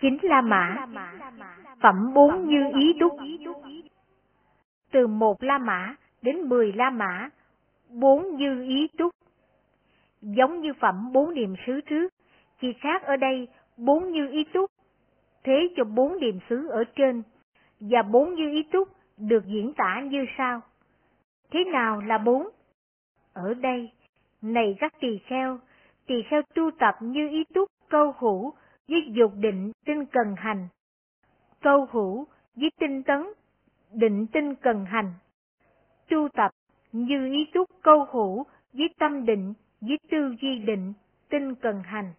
Chính La Mã Phẩm bốn như ý túc Từ một La Mã đến mười La Mã Bốn như ý túc Giống như phẩm bốn niệm xứ trước, chỉ khác ở đây bốn như ý túc thế cho bốn niệm xứ ở trên, và bốn như ý túc được diễn tả như sau. Thế nào là bốn? Ở đây, này các tỳ kheo, tỳ kheo tu tập như ý túc câu hữu với dục định tinh cần hành. Câu hữu với tinh tấn, định tinh cần hành. Tu tập như ý túc câu hữu với tâm định với tư duy định, tinh cần hành.